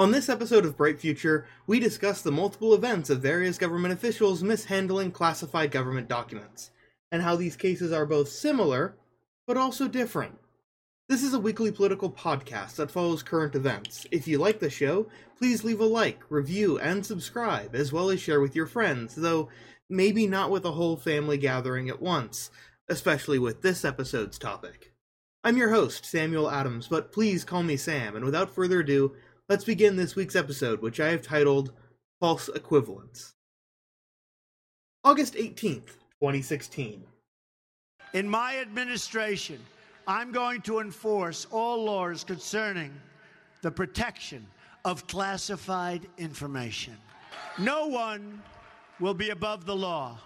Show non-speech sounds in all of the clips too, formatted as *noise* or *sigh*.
On this episode of Bright Future, we discuss the multiple events of various government officials mishandling classified government documents, and how these cases are both similar, but also different. This is a weekly political podcast that follows current events. If you like the show, please leave a like, review, and subscribe, as well as share with your friends, though maybe not with a whole family gathering at once, especially with this episode's topic. I'm your host, Samuel Adams, but please call me Sam, and without further ado, let's begin this week's episode, which I have titled False Equivalence. August 18th, 2016. In my administration, I'm going to enforce all laws concerning the protection of classified information. No one will be above the law.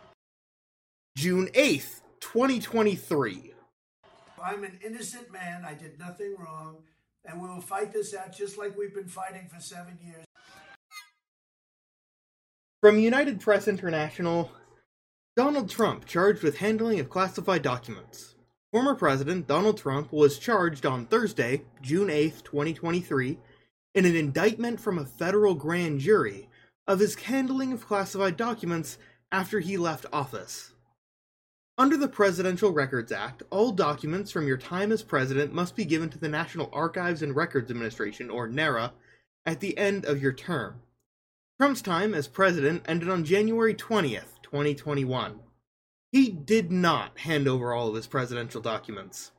June 8th, 2023. I'm an innocent man. I did nothing wrong. And we will fight this out just like we've been fighting for seven years. From United Press International, Donald Trump charged with handling of classified documents. Former President Donald Trump was charged on Thursday, June 8, 2023, in an indictment from a federal grand jury of his handling of classified documents after he left office. Under the Presidential Records Act, all documents from your time as president must be given to the National Archives and Records Administration, or NARA, at the end of your term. Trump's time as president ended on January 20th, 2021. He did not hand over all of his presidential documents.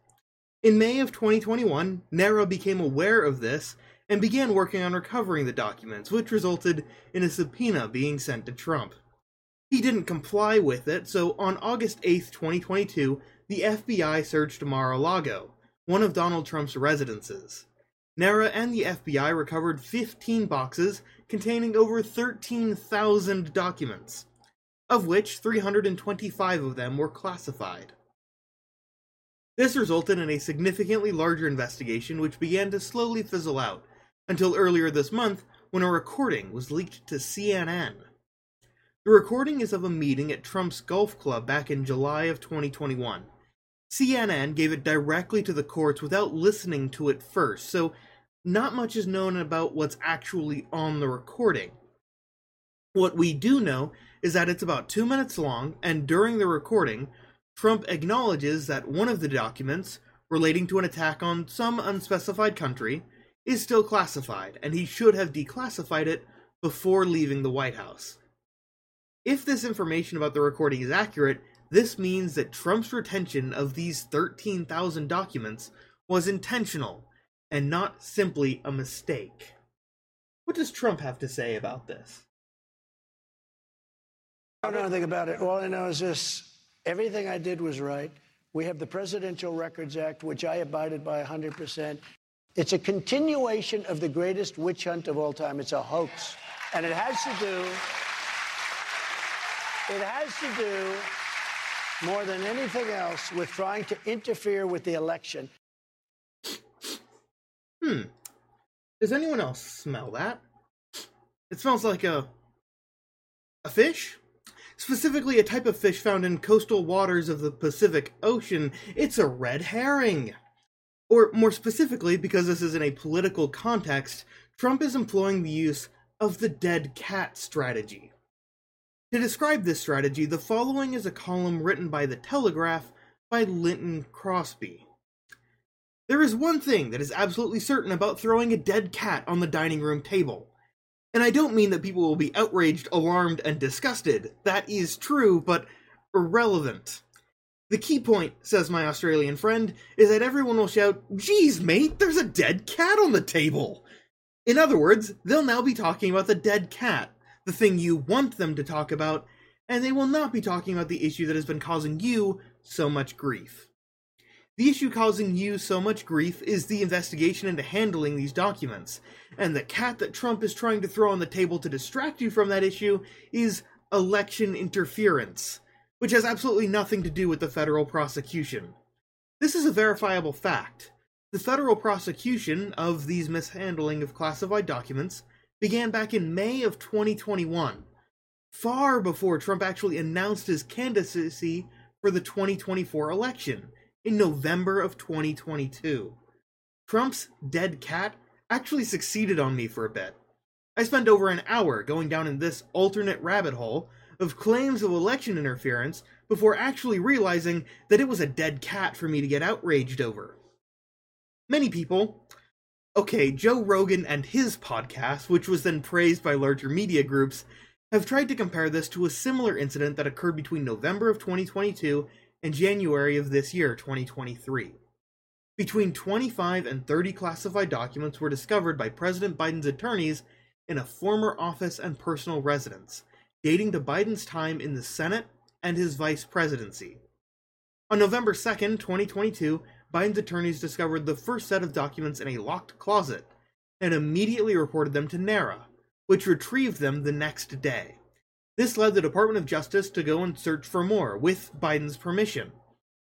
In May of 2021, NARA became aware of this and began working on recovering the documents, which resulted in a subpoena being sent to Trump. He didn't comply with it, so on August 8, 2022, the FBI searched Mar a Lago, one of Donald Trump's residences. NARA and the FBI recovered 15 boxes containing over 13,000 documents, of which 325 of them were classified. This resulted in a significantly larger investigation which began to slowly fizzle out, until earlier this month when a recording was leaked to CNN. The recording is of a meeting at Trump's golf club back in July of 2021. CNN gave it directly to the courts without listening to it first, so not much is known about what's actually on the recording. What we do know is that it's about two minutes long, and during the recording, Trump acknowledges that one of the documents, relating to an attack on some unspecified country, is still classified, and he should have declassified it before leaving the White House. If this information about the recording is accurate, this means that Trump's retention of these 13,000 documents was intentional and not simply a mistake. What does Trump have to say about this? I don't know anything about it. All I know is this everything I did was right. We have the Presidential Records Act, which I abided by 100%. It's a continuation of the greatest witch hunt of all time. It's a hoax. And it has to do it has to do more than anything else with trying to interfere with the election. Hmm. Does anyone else smell that? It smells like a a fish? Specifically a type of fish found in coastal waters of the Pacific Ocean. It's a red herring. Or more specifically, because this is in a political context, Trump is employing the use of the dead cat strategy. To describe this strategy, the following is a column written by The Telegraph by Lynton Crosby. There is one thing that is absolutely certain about throwing a dead cat on the dining room table. And I don't mean that people will be outraged, alarmed, and disgusted. That is true, but irrelevant. The key point, says my Australian friend, is that everyone will shout, Geez, mate, there's a dead cat on the table! In other words, they'll now be talking about the dead cat, the thing you want them to talk about, and they will not be talking about the issue that has been causing you so much grief. The issue causing you so much grief is the investigation into handling these documents, and the cat that Trump is trying to throw on the table to distract you from that issue is election interference, which has absolutely nothing to do with the federal prosecution. This is a verifiable fact. The federal prosecution of these mishandling of classified documents began back in May of 2021, far before Trump actually announced his candidacy for the 2024 election in November of 2022. Trump's dead cat actually succeeded on me for a bit. I spent over an hour going down in this alternate rabbit hole of claims of election interference before actually realizing that it was a dead cat for me to get outraged over. Many people, okay, Joe Rogan and his podcast, which was then praised by larger media groups, have tried to compare this to a similar incident that occurred between November of 2022 and January of this year, 2023. Between 25 and 30 classified documents were discovered by President Biden's attorneys in a former office and personal residence, dating to Biden's time in the Senate and his vice presidency. On November 2nd, 2022, Biden's attorneys discovered the first set of documents in a locked closet and immediately reported them to NARA, which retrieved them the next day. This led the Department of Justice to go and search for more, with Biden's permission.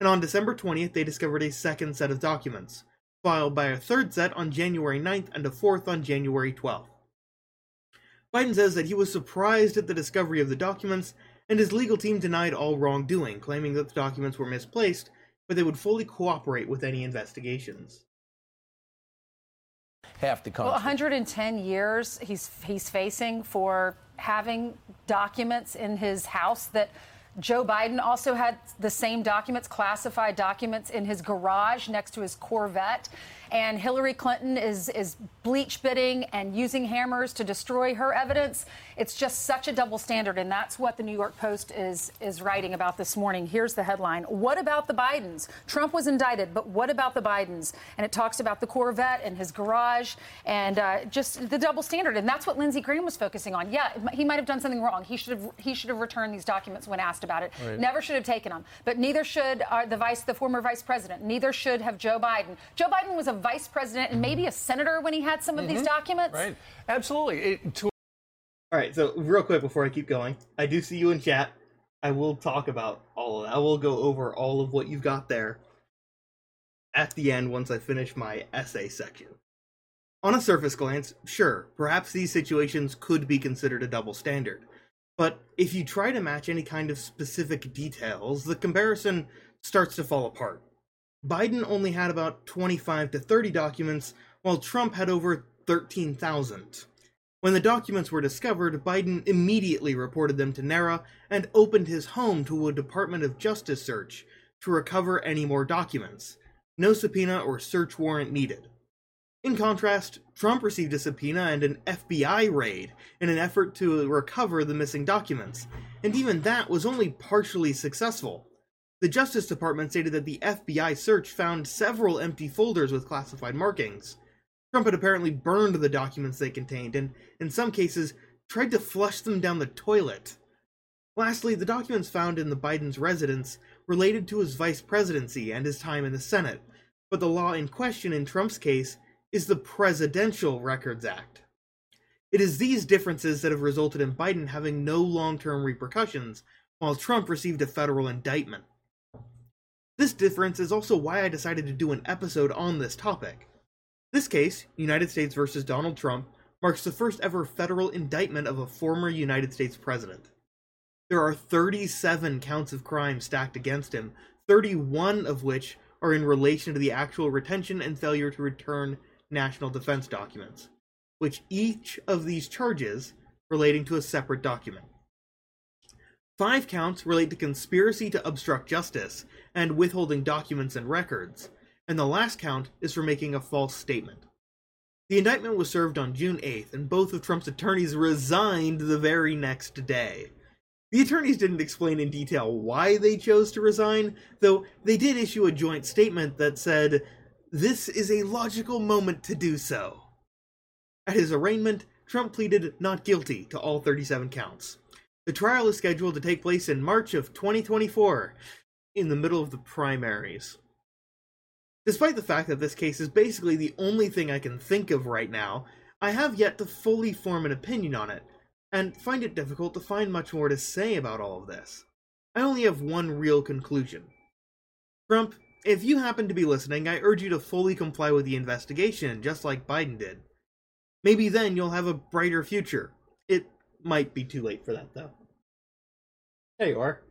And on December 20th, they discovered a second set of documents, followed by a third set on January 9th and a fourth on January 12th. Biden says that he was surprised at the discovery of the documents, and his legal team denied all wrongdoing, claiming that the documents were misplaced, but they would fully cooperate with any investigations. Half the country. Well, 110 years he's he's facing for having documents in his house that Joe Biden also had the same documents, classified documents, in his garage next to his Corvette and Hillary Clinton is is BleachBitting and using hammers to destroy her evidence. It's just such a double standard, and that's what the New York Post is is writing about this morning. Here's the headline: What about the Bidens? Trump was indicted, but what about the Bidens? And it talks about the Corvette and his garage and uh, just the double standard, and that's what Lindsey Graham was focusing on. Yeah, he might have done something wrong. He should have he should have returned these documents when asked about it. Right. Never should have taken them. But neither should uh, the vice, the former vice president. Neither should have Joe Biden. Joe Biden was a vice president and maybe a senator when he had some of mm-hmm. these documents. Right. Absolutely. It, to- all right. So real quick before I keep going, I do see you in chat. I will talk about all of that. I will go over all of what you've got there at the end once I finish my essay section. On a surface glance, sure, perhaps these situations could be considered a double standard. But if you try to match any kind of specific details, the comparison starts to fall apart. Biden only had about 25 to 30 documents, while Trump had over 13,000. When the documents were discovered, Biden immediately reported them to NARA and opened his home to a Department of Justice search to recover any more documents. No subpoena or search warrant needed. In contrast, Trump received a subpoena and an FBI raid in an effort to recover the missing documents, and even that was only partially successful. The Justice Department stated that the FBI search found several empty folders with classified markings. Trump had apparently burned the documents they contained, and in some cases, tried to flush them down the toilet. Lastly, the documents found in the Biden's residence related to his vice presidency and his time in the Senate, but the law in question in Trump's case is the Presidential Records Act. It is these differences that have resulted in Biden having no long term repercussions, while Trump received a federal indictment. This difference is also why I decided to do an episode on this topic. This case, United States versus Donald Trump, marks the first ever federal indictment of a former United States president. There are 37 counts of crime stacked against him, 31 of which are in relation to the actual retention and failure to return national defense documents, which each of these charges relating to a separate document. Five counts relate to conspiracy to obstruct justice and withholding documents and records, and the last count is for making a false statement. The indictment was served on June 8th, and both of Trump's attorneys resigned the very next day. The attorneys didn't explain in detail why they chose to resign, though they did issue a joint statement that said, This is a logical moment to do so. At his arraignment, Trump pleaded not guilty to all 37 counts. The trial is scheduled to take place in March of 2024, in the middle of the primaries. Despite the fact that this case is basically the only thing I can think of right now, I have yet to fully form an opinion on it, and find it difficult to find much more to say about all of this. I only have one real conclusion. Trump, if you happen to be listening, I urge you to fully comply with the investigation, just like Biden did. Maybe then you'll have a brighter future. It might be too late for that, though. There you are.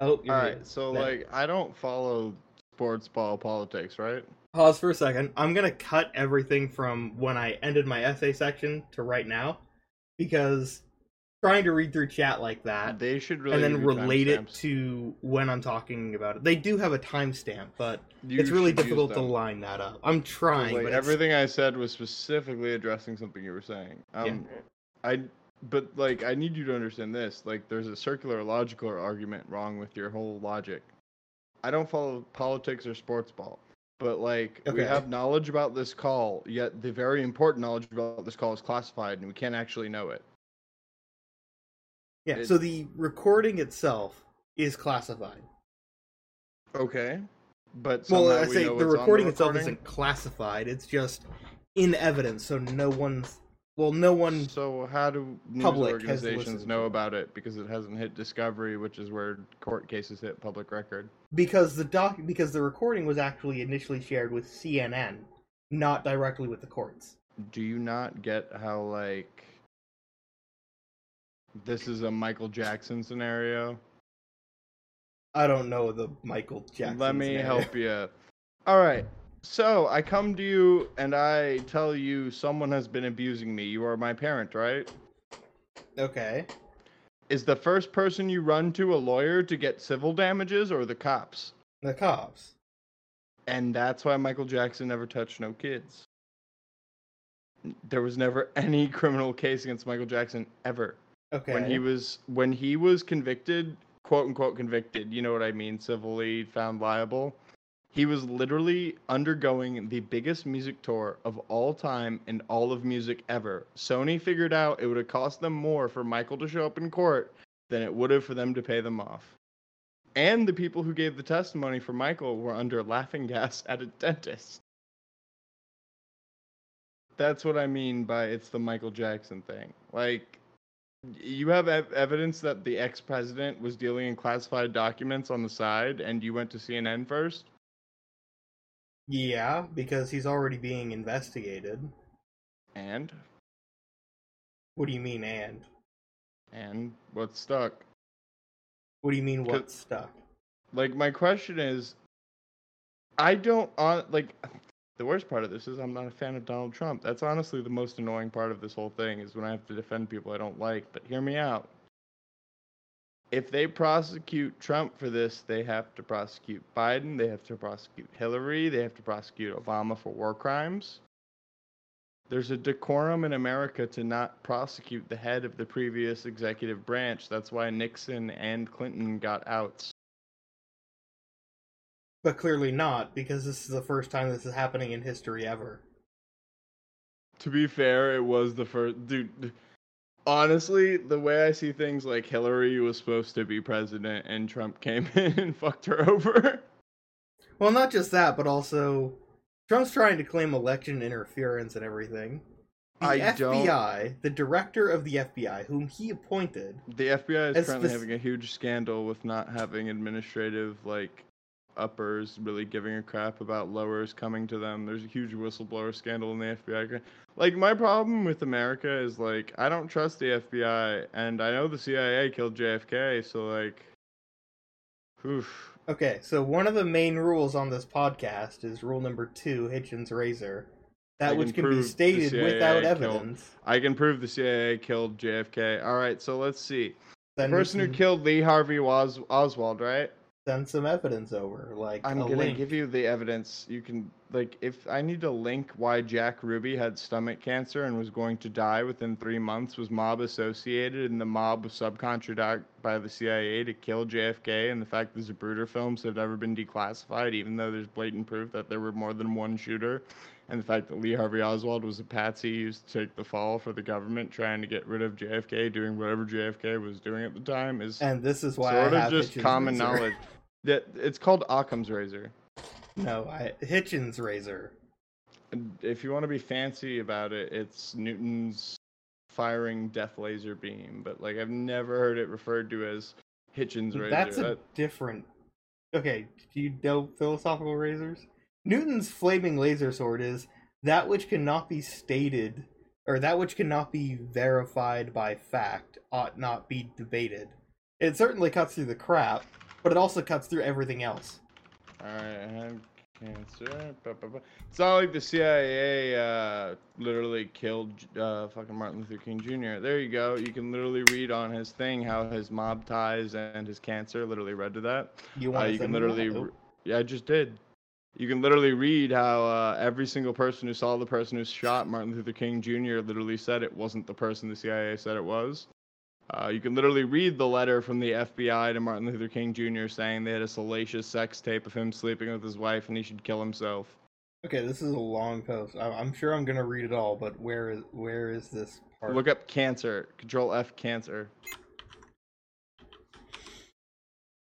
Oh, you're all right. So, there. like, I don't follow sports ball politics, right? Pause for a second. I'm gonna cut everything from when I ended my essay section to right now, because trying to read through chat like that They should really and then relate it to when I'm talking about it. They do have a timestamp, but You it's really difficult to line that up. I'm trying, Like but everything I said was specifically addressing something you were saying. Um, I, but like I need you to understand this. Like, there's a circular logical argument wrong with your whole logic. I don't follow politics or sports ball, but like we have knowledge about this call. Yet the very important knowledge about this call is classified, and we can't actually know it. Yeah. it- So the recording itself is classified. Okay, but Well, I we say the recording itself recording? isn't classified. It's just in evidence, so no one's. Well, no one. So how do news public organizations know about it? Because it hasn't hit discovery, which is where court cases hit public record. because the doc because the recording was actually initially shared with CNN, not directly with the courts. Do you not get how like this is a Michael Jackson scenario? I don't know the Michael Jackson. Let me scenario. help you. All right. So I come to you and I tell you someone has been abusing me. You are my parent, right? Okay. Is the first person you run to a lawyer to get civil damages or the cops? The cops. And that's why Michael Jackson never touched no kids. There was never *laughs* any criminal case against Michael Jackson ever. Okay. When he was when he was convicted, quote unquote convicted, you know what I mean, civilly found liable. He was literally undergoing the biggest music tour of all time in all of music ever. Sony figured out it would have cost them more for Michael to show up in court than it would have for them to pay them off. And the people who gave the testimony for Michael were under laughing gas *laughs* at a dentist. That's what I mean by it's the Michael Jackson thing. Like, you have ev- evidence that the ex president was dealing in classified documents on the side, and you went to CNN first? yeah, because he's already being investigated. And? What do you mean, and? And what's stuck? What do you mean, what's stuck? Like, my question is I don't, on, like, the worst part of this is I'm not a fan of Donald Trump. That's honestly the most annoying part of this whole thing is when I have to defend people I don't like. But hear me out. If they prosecute Trump for this, they have to prosecute Biden, they have to prosecute Hillary, they have to prosecute Obama for war crimes. There's a decorum in America to not prosecute the head of the previous executive branch. That's why Nixon and Clinton got outs. But clearly not, because this is the first time this is happening in history ever. To be fair, it was the first dude. Honestly, the way I see things, like Hillary was supposed to be president, and Trump came *laughs* in and fucked her over. Well, not just that, but also Trump's trying to claim election interference and everything. The I FBI, the director of the FBI, whom he appointed, The FBI is currently spec- having a huge scandal with not having administrative like uppers really giving a crap about lowers coming to them. There's a huge whistleblower scandal in the FBI. Like my problem with America is like I don't trust the FBI, and I know the CIA killed JFK, so like, oof. Okay, so one of the main rules on this podcast is rule number two, Hitchens razor. That I which can can be stated without killed- evidence. I can prove the CIA killed JFK. All right, so let's see. The person who killed Lee Harvey was Oswald, right? Send some evidence over, like I'm gonna link. give you the evidence. You can like if I need to link why Jack Ruby had stomach cancer and was going to die within three months was mob associated and the mob was subcontracted by the CIA to kill JFK and the fact the Zapruder films have never been declassified even though there's blatant proof that there were more than one shooter and the fact that Lee Harvey Oswald was a patsy used to take the fall for the government trying to get rid of JFK doing whatever JFK was doing at the time is and this is why sort I of have just Hitchens common razor. knowledge. That it's called Occam's razor. no, I, Hitchens razor. If you want to be fancy about it, it's Newton's firing death laser beam. But like I've never heard it referred to as Hitchens razor. That's a That- different. Okay, do you know philosophical razors? Newton's flaming laser sword is that which cannot be stated, or that which cannot be verified by fact, ought not be debated. It certainly cuts through the crap, but it also cuts through everything else. All right, cancer. Ba, ba, ba. It's not like the CIA uh, literally killed uh, fucking Martin Luther King Jr. There you go. You can literally read on his thing how his mob ties and his cancer literally read to that. You Uh, want you can literally, re- yeah, I just did. You can literally read how uh, every single person who saw the person who shot Martin Luther King Jr. literally said it wasn't the person the CIA said it was. Uh, you can literally read the letter from the FBI to Martin Luther King Jr. saying they had a salacious sex tape of him sleeping with his wife and he should kill himself. Okay, this is a long post. I- I'm sure I'm gonna read it all, but where is where is this part? Look up cancer. Control F cancer.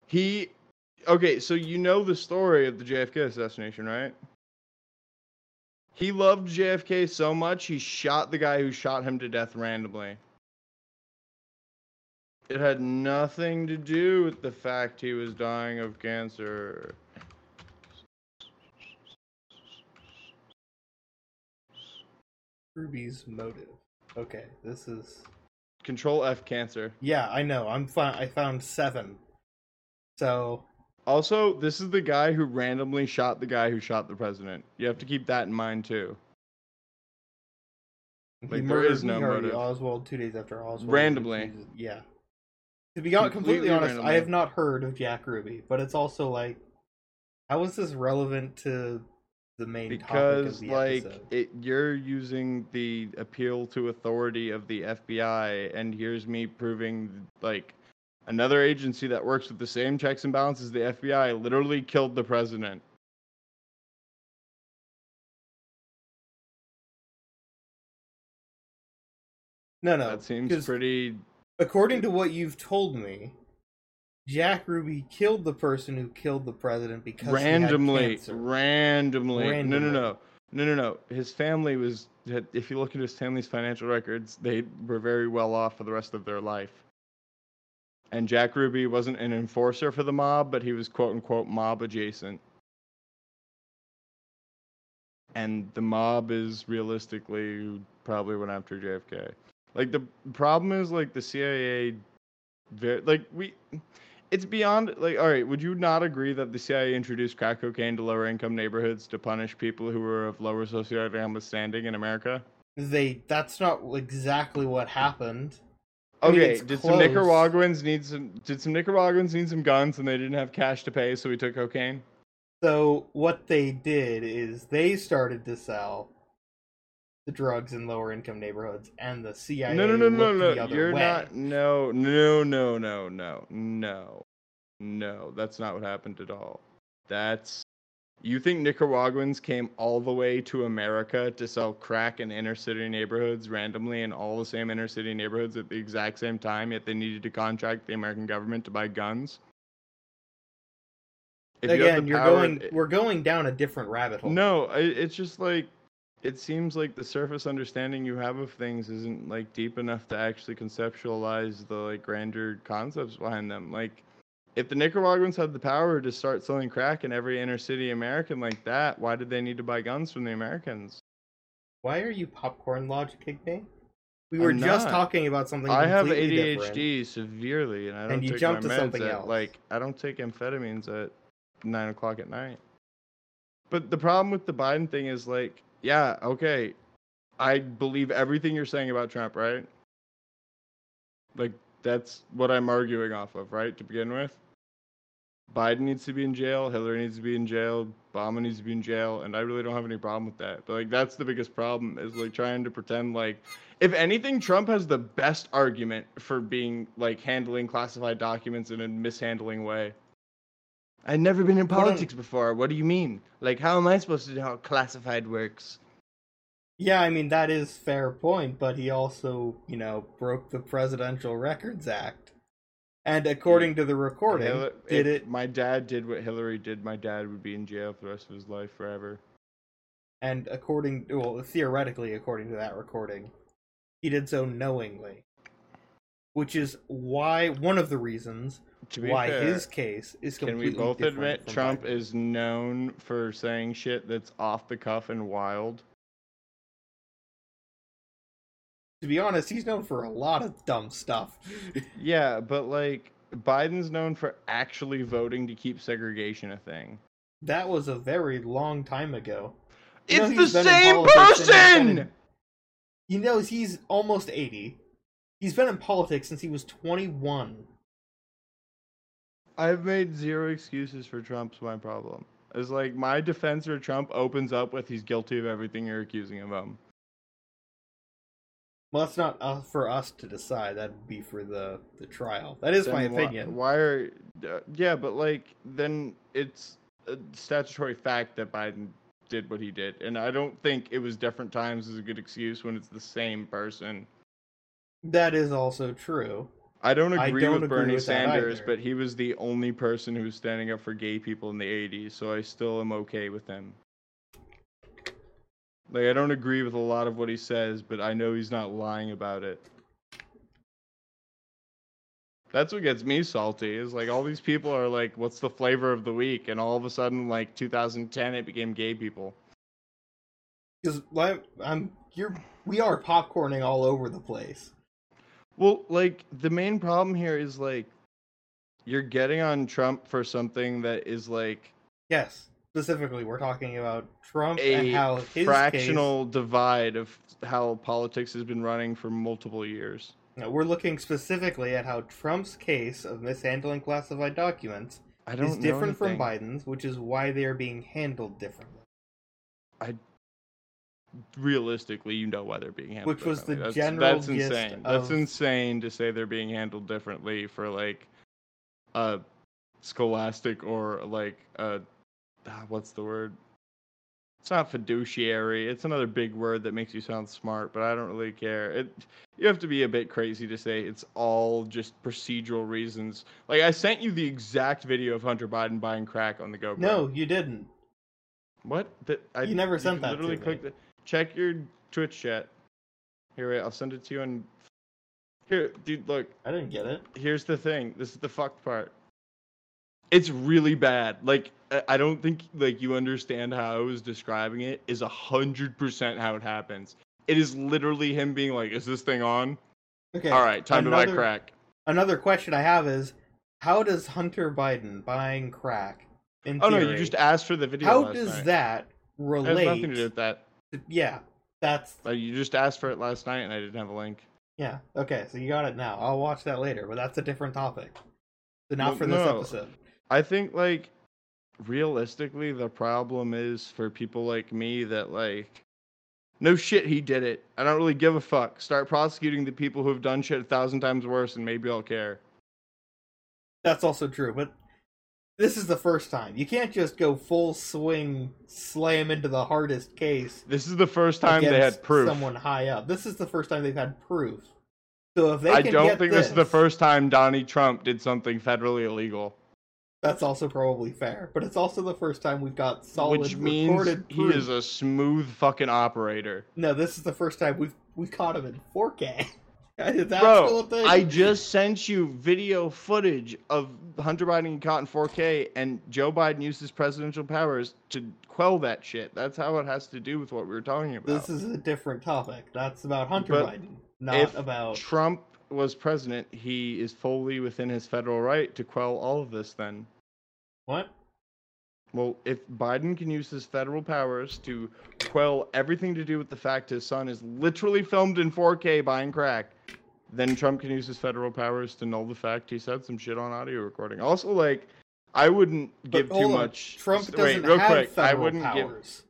He okay, so you know the story of the JFK assassination, right? He loved JFK so much he shot the guy who shot him to death randomly. It had nothing to do with the fact he was dying of cancer. Ruby's motive. Okay, this is Control F cancer. yeah. I know. I'm fine. I found seven. So Also, this is the guy who randomly shot the guy who shot the president. You have to keep that in mind too. Like, there murdered no Harvey motive. Oswald two days after Oswald. Randomly. Yeah. To be completely Completely honest, I have not heard of Jack Ruby, but it's also like, how is this relevant to the main topic because of the like it you're using the appeal to authority of the FBI and here's me proving like another agency that works with the same checks and balances as the FBI literally killed the president. No, no. that seems pretty According to what you've told me, Jack Ruby killed the person who killed the president because randomly cancer. randomly. No, no, no. No, no, no. His family was. If you look at his family's financial records, they were very well off for the rest of their life. And Jack Ruby wasn't an enforcer for the mob, but he was quote unquote mob adjacent. And the mob is realistically probably went after JFK. Like the problem is like the CIA like we it's beyond like all right would you not agree that the cia introduced crack cocaine to lower income neighborhoods to punish people who were of lower socioeconomic standing in america They that's not exactly what happened. I mean, okay it's did some nicaraguans need some did some nicaraguans need some guns and they didn't have cash to pay so we took cocaine? So what they did is they started to sell the drugs in lower income neighborhoods, and the CIA no no no no looked no the other you're way. not no no no no no no no that's not what happened at all. That's you think nicaraguans came all the way to america to sell crack in inner city neighborhoods randomly in all the same inner city neighborhoods at the exact same time yet they needed to contract the american government to buy guns If you Again, you're power- going. We're going down a different rabbit hole. no, I, it's just like it seems like the surface understanding you have of things isn't like deep enough to actually conceptualize the like grander concepts behind them. Like if the Nicaraguans had the power to start selling crack in every inner city American like that, why did they need to buy guns from the Americans? Why are you popcorn logicking me? We were I'm just not. talking about something. I have ADHD different. severely, and I don't And you take jumped my to meds something at, else. like I don't take amphetamines at nine o'clock at night. But the problem with the Biden thing is like, yeah, okay, I believe everything you're saying about Trump, right? Like that's what I'm arguing off of, right? To begin with, Biden needs to be in jail, Hillary needs to be in jail, Obama needs to be in jail, and I really don't have any problem with that. But like that's the biggest problem is like trying to pretend like if anything, Trump has the best argument for being like handling classified documents in a mishandling way. I've never been in politics before. What do you mean? Like, how am I supposed to know how classified works? Yeah, I mean that is fair point, but he also, you know, broke the Presidential Records Act. And according to the recording, Hil- did it My dad did what Hillary did. My dad would be in jail for the rest of his life forever. and according well, theoretically according to that recording, he did so knowingly. Which is why one of the reasons why fair, his case is can we both admit Trump is known for saying shit that's off the cuff and wild? To be honest, he's known for a lot of dumb stuff. *laughs* Yeah, but like Biden's known for actually voting to keep segregation a thing. That was a very long time ago. You know It's he's the same politics he's been person. You know he's almost eighty. He's been in politics since he was twenty-one. I've made zero excuses for Trump's my problem. It's like my defense for Trump opens up with he's guilty of everything you're accusing him of. Well, that's not uh, for us to decide. That'd be for the the trial. That is my Then why- opinion. Why, are uh, yeah, but like then it's a statutory fact that Biden did what he did, and I don't think it was different times is a good excuse when it's the same person. That is also true. I don't I agree don't with agree Bernie with Sanders, but he was the only person who was standing up for gay people in the 80s, so I still am okay with him. Like, I don't agree with a lot of what he says, but I know he's not lying about it. That's what gets me salty, is like all these people are like, what's the flavor of the week? And all of a sudden, like 2010, it became gay people. Because I'm you're we are popcorning all over the place. Well, like the main problem here is like you're getting on Trump for something that is like Yes, specifically, we're talking about Trump a and how his fractional divide of how politics has been running for multiple years. Case, no, we're looking specifically at how Trump's case of mishandling classified documents is different from. Biden's, which is why they are being handled differently. I Realistically, you know why they're being handled. Which was the that's, general That's insane. That's insane to say they're being handled differently for like a scholastic or like a Ah, what's the word? It's not fiduciary. It's another big word that makes you sound smart, but I don't really care. It you have to be a bit crazy to say it's all just procedural reasons. Like I sent you the exact video of Hunter Biden buying crack on the GoPro. No, you didn't. What? That I You never sent that to Literally me. the check your Twitch chat. Here, wait, I'll send it to you and here, dude. Look, I didn't get it. here's the thing. This is the fucked part. It's really bad. Like I- don't think like you understand how I was describing it. Is a hundred percent how it happens. It is literally him being like, "Is this thing on? Okay. All right, time to buy crack." Another question I have is, how does Hunter Biden buying crack? In Oh no, you just asked for the video. How does night. that It has relate? nothing to do with that. yeah, that's Like, you just asked for it last night, and I didn't have a link. yeah. Okay, so you got it now. I'll watch that later, but that's a different topic. So not Well, for this no. episode. I think like realistically the problem is for people like me that like no shit he did it. I don't really give a fuck. Start prosecuting the people who have done shit a thousand times worse and maybe I'll care. That's also true, but this is the first time. You can't just go full swing, slam into the hardest case. This is the first time they had proof. Someone high up. This is the first time they've had proof. So if they I don't think this is the first time Donnie Trump did something federally illegal. That's also probably fair, but it's also the first time we've got solid which means recorded he is a smooth fucking operator. No, this is the first time we've we've caught him in 4K. *laughs* is that still Bro, thing? I just sent you video footage of Hunter Biden caught in 4K, and Joe Biden used his presidential powers to quell that shit. That's how it has to do with what we were talking about. This is a different topic. That's about Hunter But Biden, not about. Trump was president, he is fully within his federal right to quell all of this. Then, What? well, if Biden can use his federal powers to quell everything to do with the fact his son is literally filmed in 4K buying crack, then Trump can use his federal powers to null the fact he said some shit on audio recording. Also, like, I wouldn't But give too hold on, much. Trump s- doesn't wait, real have quick. I federal wouldn't give, powers.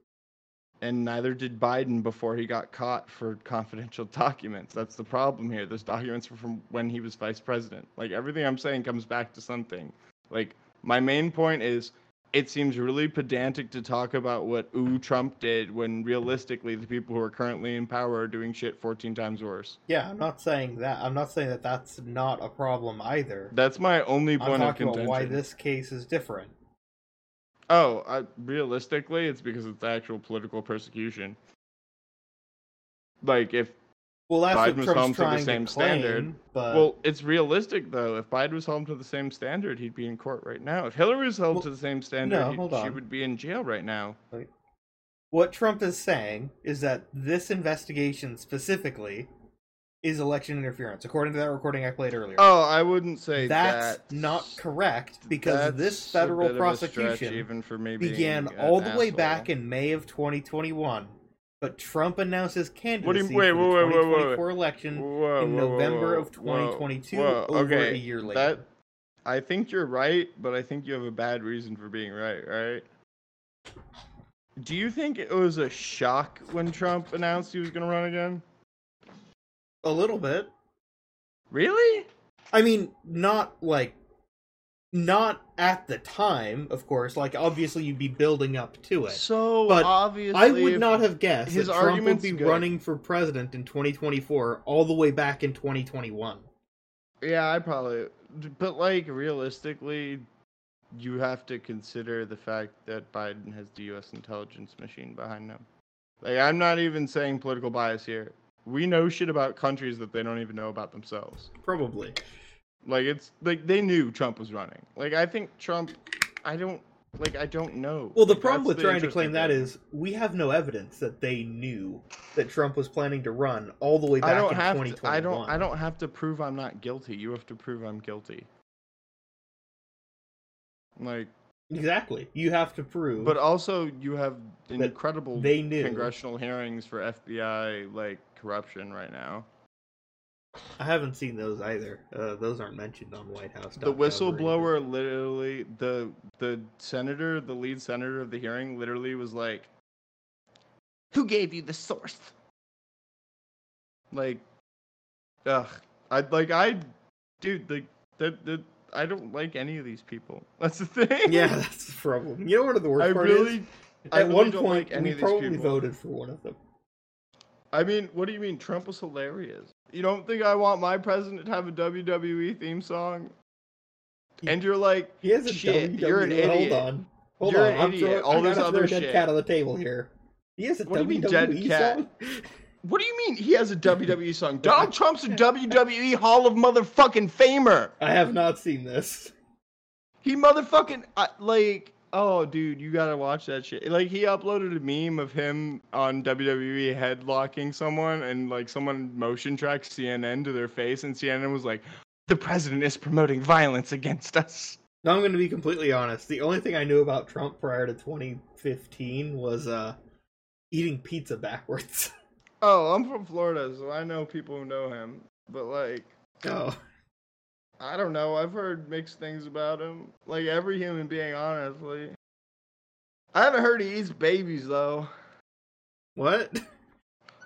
And neither did Biden before he got caught for confidential *laughs* documents. That's the problem here. Those documents were from when he was vice president. Like everything I'm saying comes back to something. Like my main point is it seems really pedantic to talk about what ooh Trump did when realistically the people who are currently in power are doing shit 14 times worse. Yeah, I'm not saying that. I'm not saying that that's not a problem either. That's my only point I'm point of talking about why this case is different. Oh, I, realistically, it's because it's actual political persecution. Like if Well, that's Biden was Trump's home to the same to claim, standard. But well, it's realistic though. If Biden was held to the same standard, he'd be in court right now. If Hillary was held Well, to the same standard, no, she would be in jail right now. what Trump is saying is that this investigation specifically is election interference, according to that recording I played earlier. Oh, I wouldn't say That's that's not correct because this federal prosecution even for me began all the way back in May of 2021. But Trump announced his candidacy wait, for the wait, wait, wait, wait, 2024 wait. election in November of whoa, 2022, whoa, over okay, a year later. That I think you're right, but I think you have a bad reason for being right, right? Do you think it was a shock when Trump announced he was going to run again? A little bit. Really? I mean, not like not at the time, of course. Like obviously you'd be building up to it. So But obviously I would not have guessed his that Trump would be good. running for president in 2024 all the way back in 2021. Yeah, I probably. But like realistically, you have to consider the fact that Biden has the U.S. intelligence machine behind him. Like, I'm not even saying political bias here. We know shit about countries that they don't even know about themselves. Probably. Like, it's like they knew Trump was running. Like, I think Trump. I don't. Like, I don't know. Well, the Like, problem with the trying to claim that thing. is we have no evidence that they knew that Trump was planning to run all the way back I don't in have 2021. to. I don't. I don't have to prove I'm not guilty. You have to prove I'm guilty. Like. Exactly. You have to prove. But also, you have incredible they knew. congressional hearings for FBI like corruption right now. I haven't seen those either. Uh, those aren't mentioned on White House. The whistleblower literally, the the senator, the lead senator of the hearing, literally was like, "Who gave you the source?" Like, ugh, I like I, dude, like that that I don't like any of these people. *laughs* That's the thing. Yeah, that's the problem. You know what the worst I part really, is? I At really one point, like we probably people. voted for one of them. I mean, what do you mean? Trump was hilarious. You don't think I want my president to have a WWE theme song? And you're like, He has a shit, WWE. you're an idiot. Hold on. Hold You're on. an I'm idiot. throwing- All I this other a dead cat on the table here. He has a What do you mean, WWE dead cat? *laughs* What do you mean he has a WWE song? *laughs* Donald Trump's a WWE Hall of Motherfucking Famer. I have not seen this. He motherfucking I like. Oh, dude, you gotta watch that shit. Like he uploaded a meme of him on WWE headlocking someone, and like someone motion tracked CNN to their face, and CNN was like, "The president is promoting violence against us." Now I'm going to be completely honest. The only thing I knew about Trump prior to 2015 was uh, eating pizza backwards. *laughs* Oh, I'm from Florida, so I know people who know him. But like, Oh, I don't know. I've heard mixed things about him. Like every human being, honestly. I haven't heard he eats babies though. what?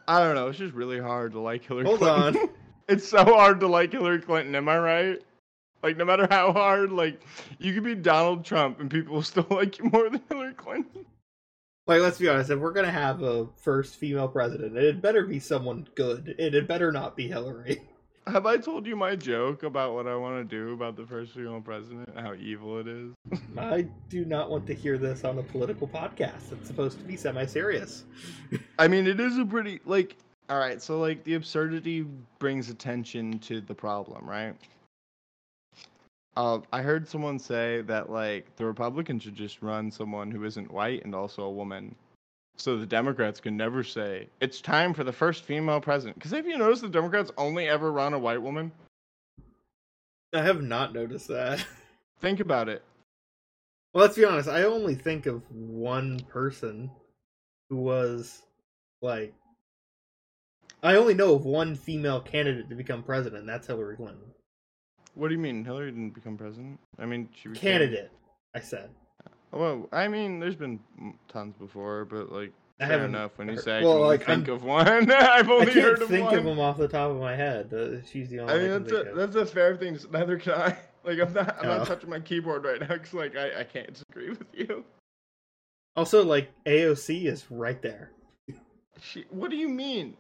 I don't know. It's just really hard to like Hillary Hold Clinton. on. *laughs* it's so hard to like Hillary Clinton. Am I right? Like no matter how hard, like you could be Donald Trump and people will still *laughs* like you more than Hillary Clinton. Like, let's be honest. If we're going to have a first female president, it had better be someone good. It had better not be Hillary. *laughs* Have I told you my joke about what I want to do about the first female president and how evil it is? *laughs* I do not want to hear this on a political podcast. It's supposed to be semi-serious. *laughs* I mean, it is a pretty like. All right, so like the absurdity brings attention to the problem, right? Uh, I heard someone say that like the Republicans should just run someone who isn't white and also a woman, so the Democrats can never say it's time for the first female president. Because have you noticed the Democrats only ever run a white woman? I have not noticed that. *laughs* Think about it. Well, let's be honest. I only think of one person who was like. I only know of one female candidate to become president. and That's Hillary Clinton. What do you mean Hillary didn't become president? I mean, she became- Candidate, I said. Well, I mean, there's been tons before, but like, I fair enough. When you heard- say I well, can like, think I'm- of one, *laughs* I've I only heard of think one. of them off the top of my head. Uh, she's the only. I mean, that's a can think of. that's a fair thing. Neither can I. *laughs* Like, I'm not I'm Oh. not touching my keyboard right now because like I I can't disagree with you. Also, like AOC is right there. She. What do you mean?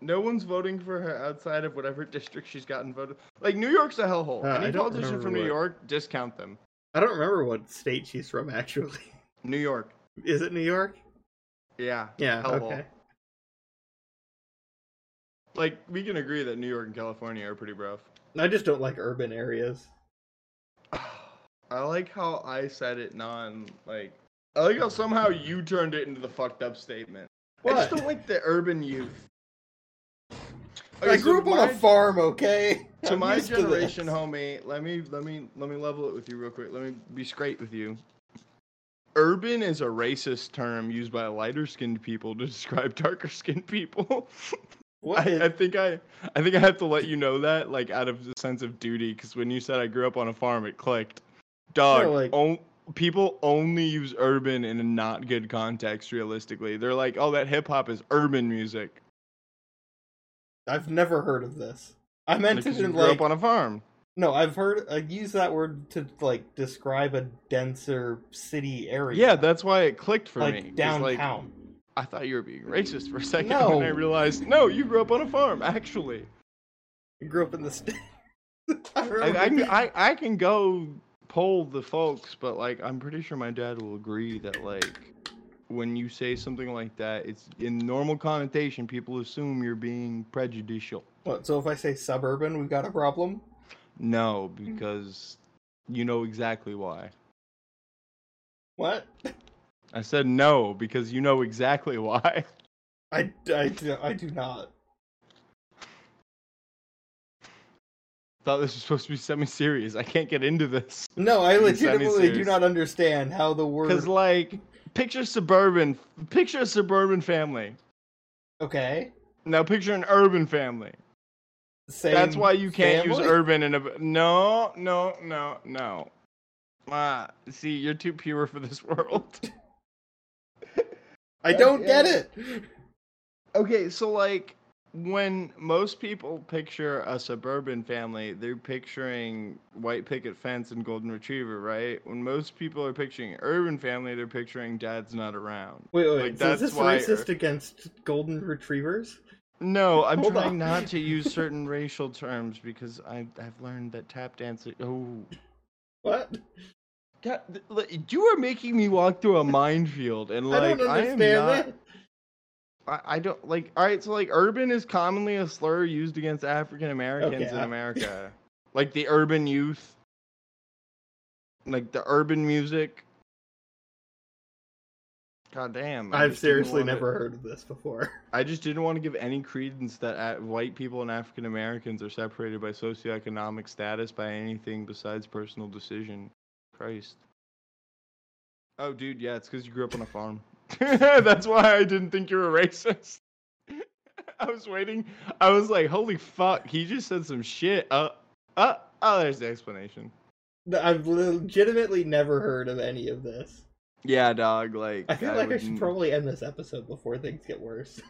No one's voting for her outside of whatever *laughs* district she's gotten voted. Like New York's a hellhole. Uh, Any politician from New what- York, discount them. I don't remember what state she's from *laughs* actually. New York. Is it New York? Yeah. Yeah. hellhole. Okay. Like we can agree that New York and California are pretty rough. I just don't like urban areas. *sighs* I like how I said it non like I like how somehow you turned it into the fucked up statement. I just don't like the urban youth. I grew up on a farm, okay? *laughs* To I'm my used to generation, homie, let me let me let me level it with you real quick. Let me be straight with you. Urban is a racist term used by lighter skinned people to *laughs* describe darker skinned people. *laughs* What? I, I think I I think I have to let you know that, like out of the sense of duty, because when you said I grew up on a farm, it clicked. Dog, No, like- on- people only use urban in a not good context. Realistically, they're like, "Oh, that hip hop is urban music." I've never heard of this. I meant Because to you grew like up on a farm. no, I've heard I use that word to like describe a denser city area. Yeah, that's why it clicked for me. like me. downtown. Like, I thought you were being racist for a second No. when I realized, no, you grew up on a farm. Actually, I grew up in the state. *laughs* I, I, remember- I, can- I, I can go poll the folks, but like, I'm pretty sure my dad will agree that like, when you say something like that, it's in normal connotation. People assume you're being prejudicial. what? So if I say suburban, we've got a problem. No, because you know exactly why. What? I said no because you know exactly why. I, I, I do not. Thought this was supposed to be semi-serious. I can't get into this. No, I Being legitimately do not understand how the world Because like, picture suburban, picture a suburban family. Okay. Now picture an urban family. Same That's why you can't use urban in a. No, no, no, no. Ah, see, you're too pure for this *laughs* world. I don't damn get it. it. okay, so like, when most people picture a suburban family, they're picturing white picket fence and golden retriever, right? When most people are picturing urban family, they're picturing dad's not around. Wait, wait. Like, so is this racist against golden retrievers? No, I'm Hold trying on. not to use *laughs* certain racial terms because I, I've learned that tap dancing. Oh, What? God, you are making me walk through a minefield, and like I I, am not. that. I, I don't like. All right, so like, urban is commonly a slur used against African Americans Okay, in I- America, *laughs* like the urban youth, like the urban music. God damn! I I've seriously never heard of this before. *laughs* I just didn't want to give any credence that a- white people and African Americans are separated by socioeconomic status by anything besides personal decision. Christ. Oh, dude, yeah, it's because you grew up on a farm. *laughs* That's why I didn't think you were a racist. *laughs* I was waiting. I was like, holy fuck, he just said some shit. Uh, uh, oh, there's the explanation. I've legitimately never heard of any of this. Yeah, dog, like. I feel like I should probably end this episode before things get worse.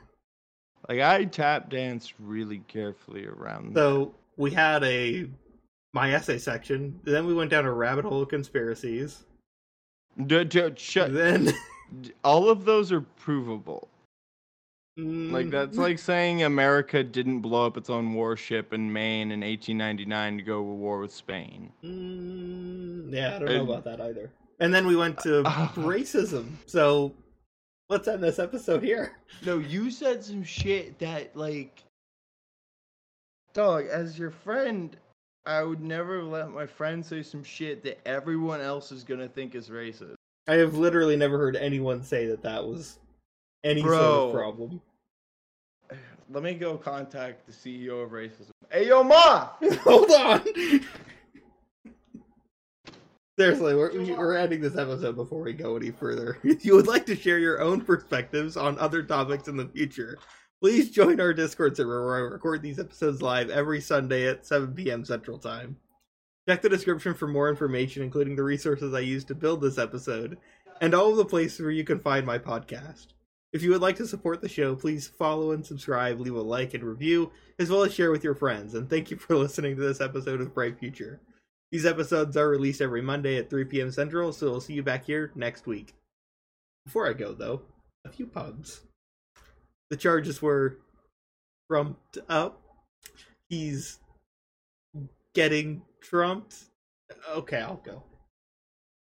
Like, I tap danced really carefully around. So we had a my essay section. Then we went down a rabbit hole of conspiracies. D- d- shut. Then *laughs* all of those are provable. Like Mm, that's like saying America didn't blow up its own warship in Maine in 1899 to go to war with Spain. mm, yeah, I don't know And- about that either. And then we went to *laughs* Uh, racism. So let's end this episode here. *laughs* No, you said some shit that like dog as your friend I would never let my friend say some shit that everyone else is going to think is racist. I have literally never heard anyone say that that was any sort of problem. Let me go contact the CEO of racism. Hey yo ma. *laughs* Hold on. Seriously, we're, we're ending this episode before we go any further. *laughs* If you would like to share your own perspectives on other topics in the future, please join our Discord server where I record these episodes live every Sunday at 7 p.m. Central Time. Check the description for more information, including the resources I used to build this episode, and all of the places where you can find my podcast. If you would like to support the show, please follow and subscribe, leave a like and review, as well as share with your friends. And thank you for *laughs* listening to this episode of Bright Future. These episodes are released every Monday at 3 p.m. Central, so we'll see you back here next week. Before I go, though, a few puns. The charges were trumped up. He's getting trumped. Okay, I'll go.